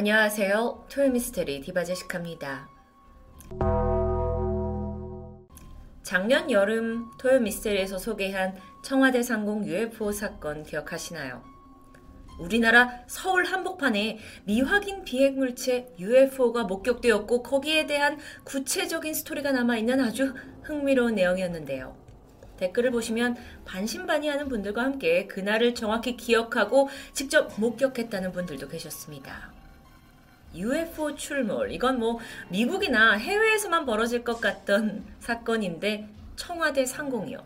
안녕하세요. 토요미스테리 디바제시카입니다. 작년 여름 토요미스테리에서 소개한 청와대 상공 UFO 사건 기억하시나요? 우리나라 서울 한복판에 미확인 비행물체 UFO가 목격되었고 거기에 대한 구체적인 스토리가 남아있는 아주 흥미로운 내용이었는데요. 댓글을 보시면 반신반의하는 분들과 함께 그날을 정확히 기억하고 직접 목격했다는 분들도 계셨습니다. UFO 출몰. 이건 뭐 미국이나 해외에서만 벌어질 것 같던 사건인데 청와대 상공이요.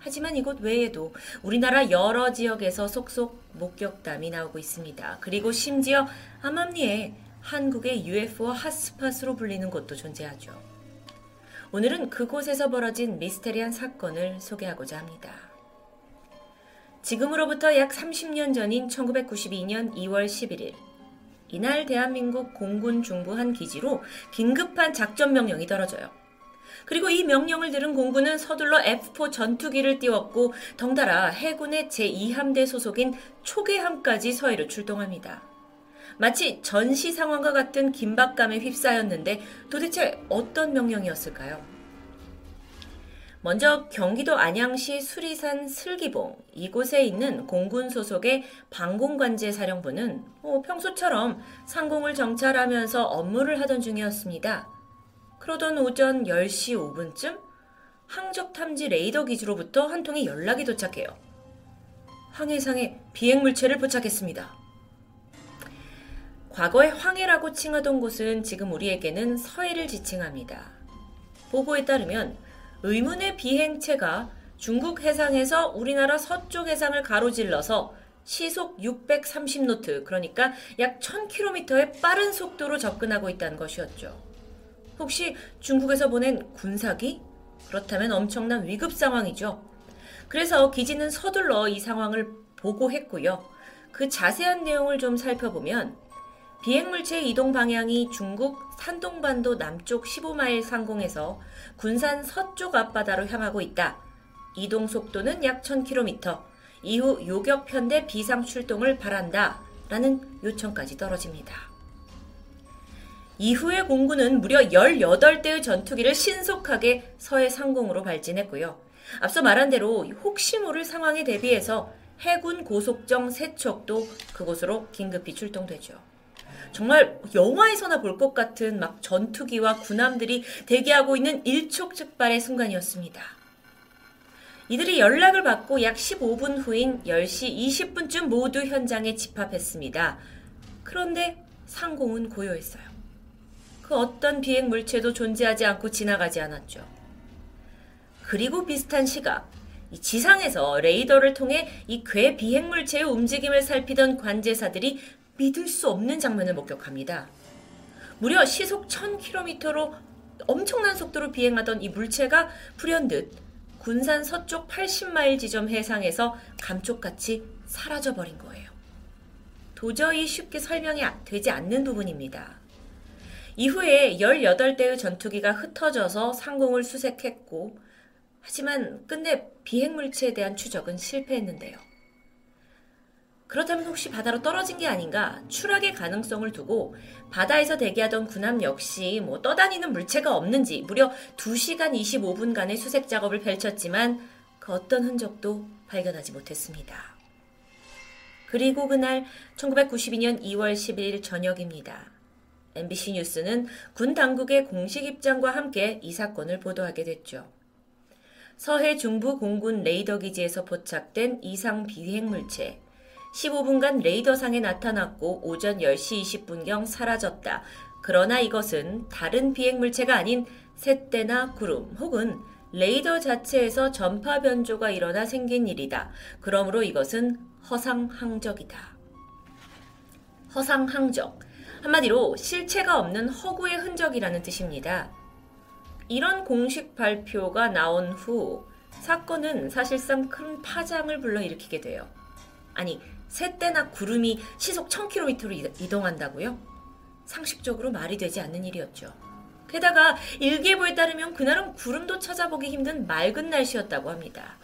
하지만 이곳 외에도 우리나라 여러 지역에서 속속 목격담이 나오고 있습니다. 그리고 심지어 암암리에 한국의 UFO 핫스팟으로 불리는 곳도 존재하죠. 오늘은 그곳에서 벌어진 미스테리한 사건을 소개하고자 합니다. 지금으로부터 약 30년 전인 1992년 2월 11일 이날 대한민국 공군 중부 한 기지로 긴급한 작전 명령이 떨어져요. 그리고 이 명령을 들은 공군은 서둘러 F4 전투기를 띄웠고 덩달아 해군의 제2함대 소속인 초계함까지 서해로 출동합니다. 마치 전시 상황과 같은 긴박감에 휩싸였는데 도대체 어떤 명령이었을까요? 먼저 경기도 안양시 수리산 슬기봉 이곳에 있는 공군 소속의 방공관제 사령부는 뭐 평소처럼 상공을 정찰하면서 업무를 하던 중이었습니다. 그러던 오전 10시 5분쯤 항적 탐지 레이더 기지로부터 한 통의 연락이 도착해요. 황해상에 비행 물체를 포착했습니다. 과거에 황해라고 칭하던 곳은 지금 우리에게는 서해를 지칭합니다. 보고에 따르면 의문의 비행체가 중국 해상에서 우리나라 서쪽 해상을 가로질러서 시속 630노트, 그러니까 약 1000km의 빠른 속도로 접근하고 있다는 것이었죠. 혹시 중국에서 보낸 군사기? 그렇다면 엄청난 위급 상황이죠. 그래서 기지는 서둘러 이 상황을 보고했고요. 그 자세한 내용을 좀 살펴보면 비행물체 이동 방향이 중국 산동반도 남쪽 15마일 상공에서 군산 서쪽 앞바다로 향하고 있다. 이동 속도는 약 1000km. 이후 요격 편대 비상 출동을 바란다. 라는 요청까지 떨어집니다. 이후에 공군은 무려 18대의 전투기를 신속하게 서해 상공으로 발진했고요. 앞서 말한 대로 혹시 모를 상황에 대비해서 해군 고속정 세척도 그곳으로 긴급히 출동되죠. 정말 영화에서나 볼 것 같은 막 전투기와 군함들이 대기하고 있는 일촉즉발의 순간이었습니다. 이들이 연락을 받고 약 15분 후인 10시 20분쯤 모두 현장에 집합했습니다. 그런데 상공은 고요했어요. 그 어떤 비행 물체도 존재하지 않고 지나가지 않았죠. 그리고 비슷한 시각, 지상에서 레이더를 통해 이 괴 비행 물체의 움직임을 살피던 관제사들이 믿을 수 없는 장면을 목격합니다. 무려 시속 1000km로 엄청난 속도로 비행하던 이 물체가 불현듯 군산 서쪽 80마일 지점 해상에서 감쪽같이 사라져버린 거예요. 도저히 쉽게 설명이 되지 않는 부분입니다. 이후에 18대의 전투기가 흩어져서 상공을 수색했고, 하지만 끝내 비행물체에 대한 추적은 실패했는데요. 그렇다면 혹시 바다로 떨어진 게 아닌가 추락의 가능성을 두고 바다에서 대기하던 군함 역시 뭐 떠다니는 물체가 없는지 무려 2시간 25분간의 수색 작업을 펼쳤지만 그 어떤 흔적도 발견하지 못했습니다. 그리고 그날 1992년 2월 11일 저녁입니다. MBC 뉴스는 군 당국의 공식 입장과 함께 이 사건을 보도하게 됐죠. 서해 중부 공군 레이더 기지에서 포착된 이상 비행 물체 15분간 레이더상에 나타났고 오전 10시 20분경 사라졌다. 그러나 이것은 다른 비행 물체가 아닌 새떼나 구름 혹은 레이더 자체에서 전파 변조가 일어나 생긴 일이다. 그러므로 이것은 허상항적이다. 허상항적. 한마디로 실체가 없는 허구의 흔적이라는 뜻입니다. 이런 공식 발표가 나온 후 사건은 사실상 큰 파장을 불러일으키게 돼요. 아니, 새떼나 구름이 시속 1000km로 이동한다고요? 상식적으로 말이 되지 않는 일이었죠. 게다가 일기예보에 따르면 그날은 구름도 찾아보기 힘든 맑은 날씨였다고 합니다.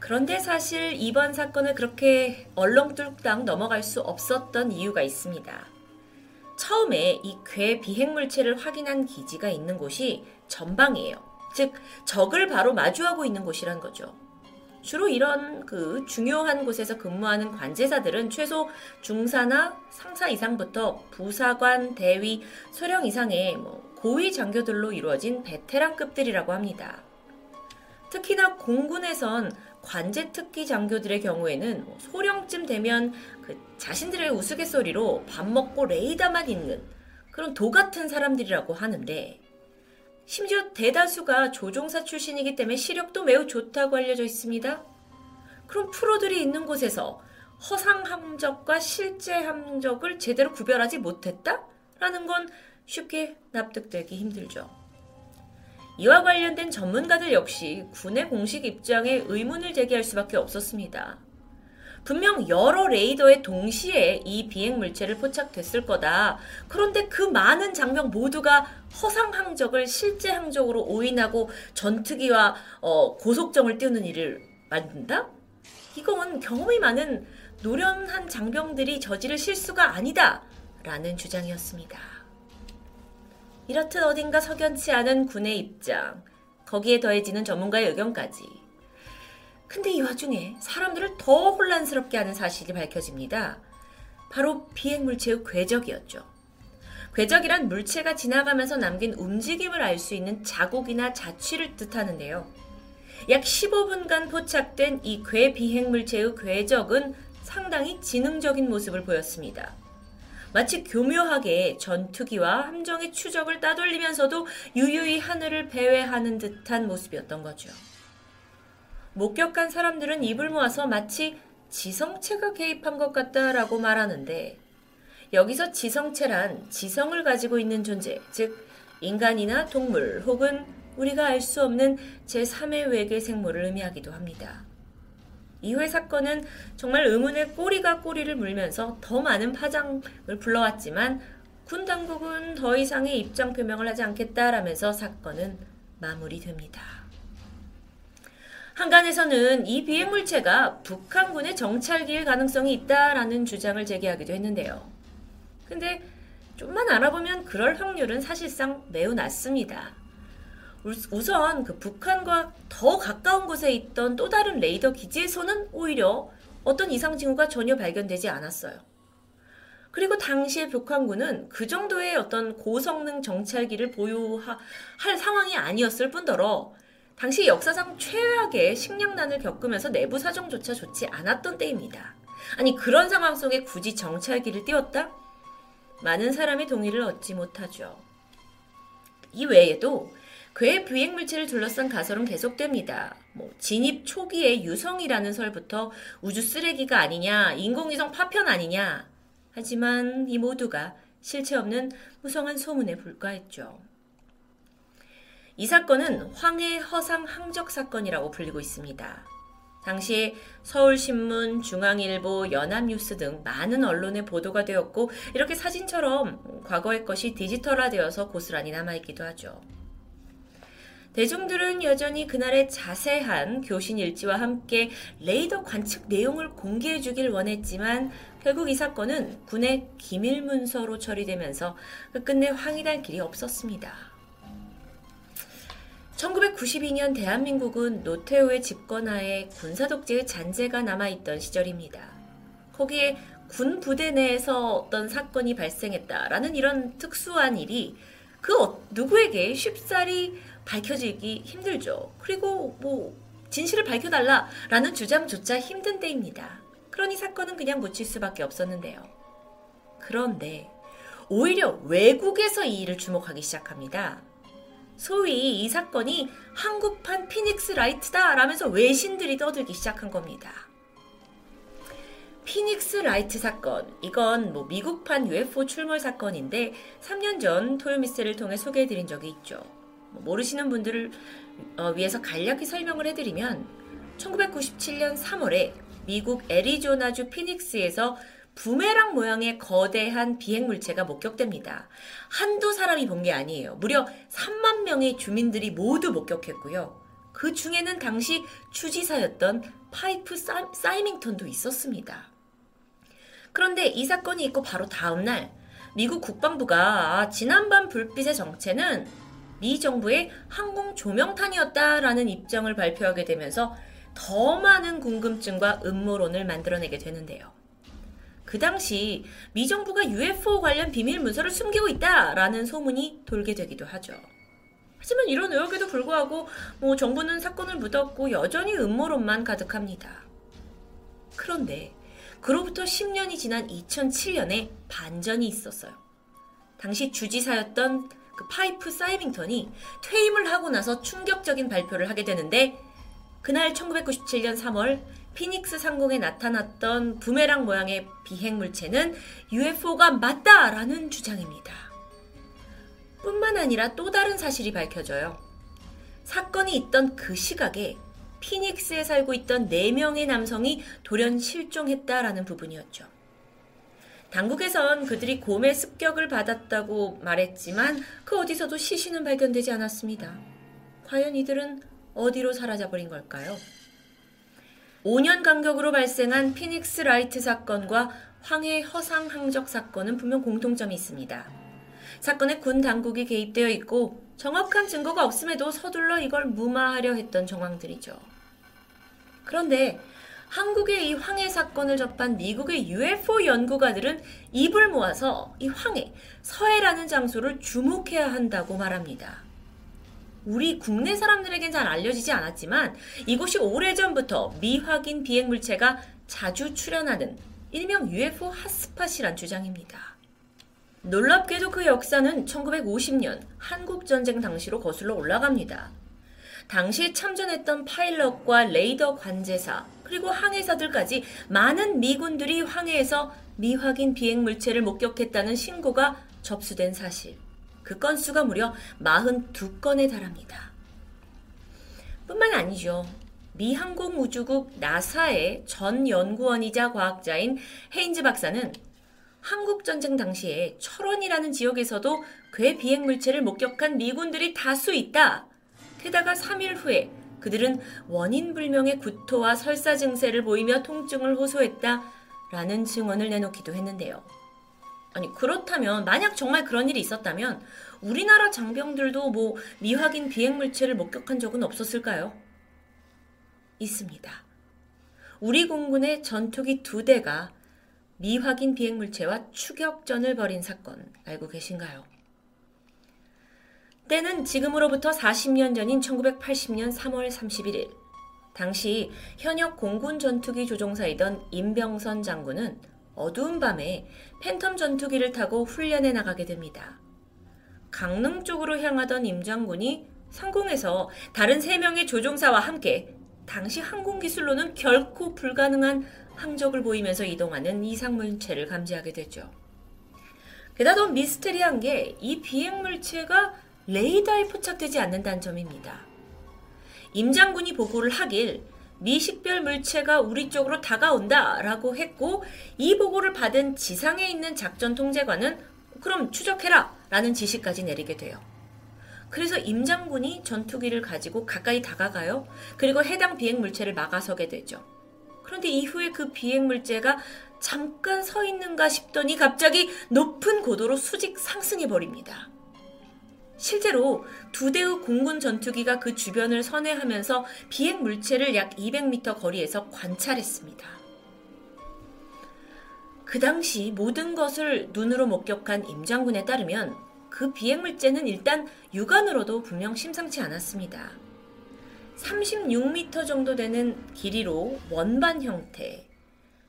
그런데 사실 이번 사건을 그렇게 얼렁뚱땅 넘어갈 수 없었던 이유가 있습니다. 처음에 이 괴 비행 물체를 확인한 기지가 있는 곳이 전방이에요. 즉, 적을 바로 마주하고 있는 곳이란 거죠. 주로 이런 그 중요한 곳에서 근무하는 관제사들은 최소 중사나 상사 이상부터 부사관, 대위, 소령 이상의 뭐 고위 장교들로 이루어진 베테랑급들이라고 합니다. 특히나 공군에선 관제 특기 장교들의 경우에는 뭐 소령쯤 되면 그 자신들의 우스갯소리로 밥 먹고 레이더만 있는 그런 도 같은 사람들이라고 하는데 심지어 대다수가 조종사 출신이기 때문에 시력도 매우 좋다고 알려져 있습니다. 그럼 프로들이 있는 곳에서 허상 함적과 실제 함적을 제대로 구별하지 못했다? 라는 건 쉽게 납득되기 힘들죠. 이와 관련된 전문가들 역시 군의 공식 입장에 의문을 제기할 수밖에 없었습니다. 분명 여러 레이더에 동시에 이 비행 물체를 포착됐을 거다. 그런데 그 많은 장병 모두가 허상 항적을 실제 항적으로 오인하고 전투기와 어, 고속정을 띄우는 일을 만든다? 이건 경험이 많은 노련한 장병들이 저지를 실수가 아니다. 라는 주장이었습니다. 이렇듯 어딘가 석연치 않은 군의 입장, 거기에 더해지는 전문가의 의견까지. 근데 이 와중에 사람들을 더 혼란스럽게 하는 사실이 밝혀집니다. 바로 비행물체의 궤적이었죠. 궤적이란 물체가 지나가면서 남긴 움직임을 알 수 있는 자국이나 자취를 뜻하는데요. 약 15분간 포착된 이 궤 비행 물체의 궤적은 상당히 지능적인 모습을 보였습니다. 마치 교묘하게 전투기와 함정의 추적을 따돌리면서도 유유히 하늘을 배회하는 듯한 모습이었던 거죠. 목격한 사람들은 입을 모아서 마치 지성체가 개입한 것 같다라고 말하는데 여기서 지성체란 지성을 가지고 있는 존재, 즉 인간이나 동물 혹은 우리가 알 수 없는 제3의 외계 생물을 의미하기도 합니다. 이후의 사건은 정말 의문의 꼬리가 꼬리를 물면서 더 많은 파장을 불러왔지만 군 당국은 더 이상의 입장 표명을 하지 않겠다라면서 사건은 마무리됩니다. 한간에서는 이 비행물체가 북한군의 정찰기일 가능성이 있다라는 주장을 제기하기도 했는데요. 근데 좀만 알아보면 그럴 확률은 사실상 매우 낮습니다. 우선 그 북한과 더 가까운 곳에 있던 또 다른 레이더 기지에서는 오히려 어떤 이상 징후가 전혀 발견되지 않았어요. 그리고 당시의 북한군은 그 정도의 어떤 고성능 정찰기를 보유할 상황이 아니었을 뿐더러 당시 역사상 최악의 식량난을 겪으면서 내부 사정조차 좋지 않았던 때입니다. 아니 그런 상황 속에 굳이 정찰기를 띄웠다? 많은 사람의 동의를 얻지 못하죠. 이 외에도 괴 비행 물체를 둘러싼 가설은 계속됩니다. 뭐 진입 초기의 유성이라는 설부터 우주 쓰레기가 아니냐, 인공위성 파편 아니냐. 하지만 이 모두가 실체 없는 무성한 소문에 불과했죠. 이 사건은 황해 허상 항적 사건이라고 불리고 있습니다. 당시 서울신문, 중앙일보, 연합뉴스 등 많은 언론에 보도가 되었고 이렇게 사진처럼 과거의 것이 디지털화되어서 고스란히 남아있기도 하죠. 대중들은 여전히 그날의 자세한 교신 일지와 함께 레이더 관측 내용을 공개해 주길 원했지만 결국 이 사건은 군의 기밀 문서로 처리되면서 끝내 황이달 길이 없었습니다. 1992년 대한민국은 노태우의 집권하에 군사독재의 잔재가 남아있던 시절입니다. 거기에 군 부대 내에서 어떤 사건이 발생했다라는 이런 특수한 일이 그 어, 누구에게 쉽사리 밝혀지기 힘들죠. 그리고 뭐 진실을 밝혀달라라는 주장조차 힘든 때입니다. 그러니 사건은 그냥 묻힐 수밖에 없었는데요. 그런데 오히려 외국에서 이 일을 주목하기 시작합니다. 소위 이 사건이 한국판 피닉스 라이트다 라면서 외신들이 떠들기 시작한 겁니다. 피닉스 라이트 사건. 이건 뭐 미국판 UFO 출몰 사건인데 3년 전 토요미스를 통해 소개해드린 적이 있죠. 뭐 모르시는 분들을 어, 위해서 간략히 설명을 해드리면 1997년 3월에 미국 애리조나주 피닉스에서 부메랑 모양의 거대한 비행 물체가 목격됩니다. 한두 사람이 본 게 아니에요. 무려 3만 명의 주민들이 모두 목격했고요. 그 중에는 당시 추지사였던 파이프 사, 이밍턴도 있었습니다. 그런데 이 사건이 있고 바로 다음날 미국 국방부가 아, 지난밤 불빛의 정체는 미 정부의 항공 조명탄이었다라는 입장을 발표하게 되면서 더 많은 궁금증과 음모론을 만들어내게 되는데요. 그 당시 미 정부가 UFO 관련 비밀 문서를 숨기고 있다라는 소문이 돌게 되기도 하죠. 하지만 이런 의혹에도 불구하고 뭐 정부는 사건을 묻었고 여전히 음모론만 가득합니다. 그런데 그로부터 10년이 지난 2007년에 반전이 있었어요. 당시 주지사였던 그 파이프 사이빙턴이 퇴임을 하고 나서 충격적인 발표를 하게 되는데 그날 1997년 3월 피닉스 상공에 나타났던 부메랑 모양의 비행 물체는 UFO가 맞다라는 주장입니다. 뿐만 아니라 또 다른 사실이 밝혀져요. 사건이 있던 그 시각에 피닉스에 살고 있던 4명의 남성이 돌연 실종했다라는 부분이었죠. 당국에선 그들이 곰의 습격을 받았다고 말했지만 그 어디서도 시신은 발견되지 않았습니다. 과연 이들은 어디로 사라져버린 걸까요? 5년 간격으로 발생한 피닉스 라이트 사건과 황해 허상 항적 사건은 분명 공통점이 있습니다. 사건에 군 당국이 개입되어 있고 정확한 증거가 없음에도 서둘러 이걸 무마하려 했던 정황들이죠. 그런데 한국의 이 황해 사건을 접한 미국의 UFO 연구가들은 입을 모아서 이 황해, 서해라는 장소를 주목해야 한다고 말합니다. 우리 국내 사람들에겐 잘 알려지지 않았지만 이곳이 오래전부터 미확인 비행 물체가 자주 출현하는 일명 UFO 핫스팟이란 주장입니다. 놀랍게도 그 역사는 1950년 한국전쟁 당시로 거슬러 올라갑니다. 당시 참전했던 파일럿과 레이더 관제사, 그리고 항해사들까지 많은 미군들이 황해에서 미확인 비행 물체를 목격했다는 신고가 접수된 사실. 그 건수가 무려 42건에 달합니다. 뿐만 아니죠. 미 항공우주국 나사의 전 연구원이자 과학자인 헤인즈 박사는 한국전쟁 당시에 철원이라는 지역에서도 괴 비행 물체를 목격한 미군들이 다수 있다. 게다가 3일 후에 그들은 원인 불명의 구토와 설사 증세를 보이며 통증을 호소했다. 라는 증언을 내놓기도 했는데요. 아니, 그렇다면, 만약 정말 그런 일이 있었다면, 우리나라 장병들도 뭐 미확인 비행 물체를 목격한 적은 없었을까요? 있습니다. 우리 공군의 전투기 두 대가 미확인 비행 물체와 추격전을 벌인 사건 알고 계신가요? 때는 지금으로부터 40년 전인 1980년 3월 31일. 당시 현역 공군 전투기 조종사이던 임병선 장군은 어두운 밤에 팬텀 전투기를 타고 훈련에 나가게 됩니다. 강릉 쪽으로 향하던 임 장군이 상공에서 다른 3명의 조종사와 함께 당시 항공 기술로는 결코 불가능한 항적을 보이면서 이동하는 이상물체를 감지하게 되죠. 게다가 더 미스테리한 게 이 비행물체가 레이더에 포착되지 않는다는 점입니다. 임 장군이 보고를 하길 미식별 물체가 우리 쪽으로 다가온다 라고 했고 이 보고를 받은 지상에 있는 작전 통제관은 그럼 추적해라 라는 지시까지 내리게 돼요. 그래서 임 장군이 전투기를 가지고 가까이 다가가요. 그리고 해당 비행 물체를 막아서게 되죠. 그런데 이후에 그 비행 물체가 잠깐 서 있는가 싶더니 갑자기 높은 고도로 수직 상승해 버립니다. 실제로 두 대의 공군 전투기가 그 주변을 선회하면서 비행 물체를 약 200m 거리에서 관찰했습니다. 그 당시 모든 것을 눈으로 목격한 임 장군에 따르면 그 비행 물체는 일단 육안으로도 분명 심상치 않았습니다. 36m 정도 되는 길이로 원반 형태,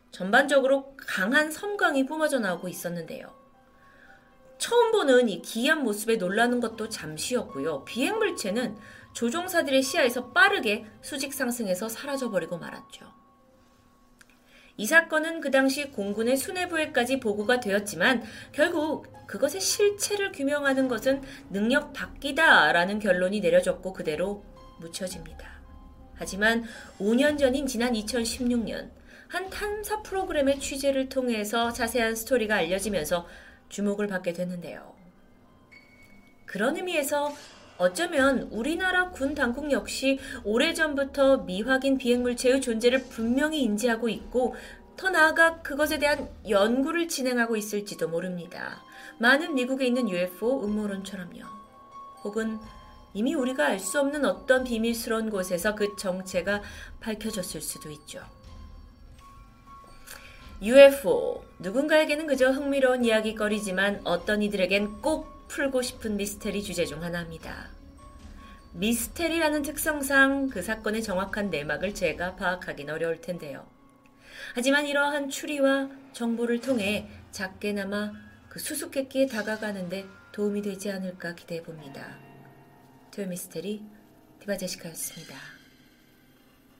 전반적으로 강한 섬광이 뿜어져 나오고 있었는데요. 처음 보는 이 기이한 모습에 놀라는 것도 잠시였고요. 비행물체는 조종사들의 시야에서 빠르게 수직 상승해서 사라져버리고 말았죠. 이 사건은 그 당시 공군의 수뇌부에까지 보고가 되었지만 결국 그것의 실체를 규명하는 것은 능력 밖이다라는 결론이 내려졌고 그대로 묻혀집니다. 하지만 5년 전인 지난 2016년 한 탐사 프로그램의 취재를 통해서 자세한 스토리가 알려지면서 주목을 받게 됐는데요. 그런 의미에서 어쩌면 우리나라 군 당국 역시 오래전부터 미확인 비행물체의 존재를 분명히 인지하고 있고 더 나아가 그것에 대한 연구를 진행하고 있을지도 모릅니다. 많은 미국에 있는 UFO 음모론처럼요. 혹은 이미 우리가 알 수 없는 어떤 비밀스러운 곳에서 그 정체가 밝혀졌을 수도 있죠. UFO. 누군가에게는 그저 흥미로운 이야기거리지만 어떤 이들에겐 꼭 풀고 싶은 미스테리 주제 중 하나입니다. 미스테리라는 특성상 그 사건의 정확한 내막을 제가 파악하긴 어려울 텐데요. 하지만 이러한 추리와 정보를 통해 작게나마 그 수수께끼에 다가가는데 도움이 되지 않을까 기대해 봅니다. 토요미스테리 디바제시카였습니다.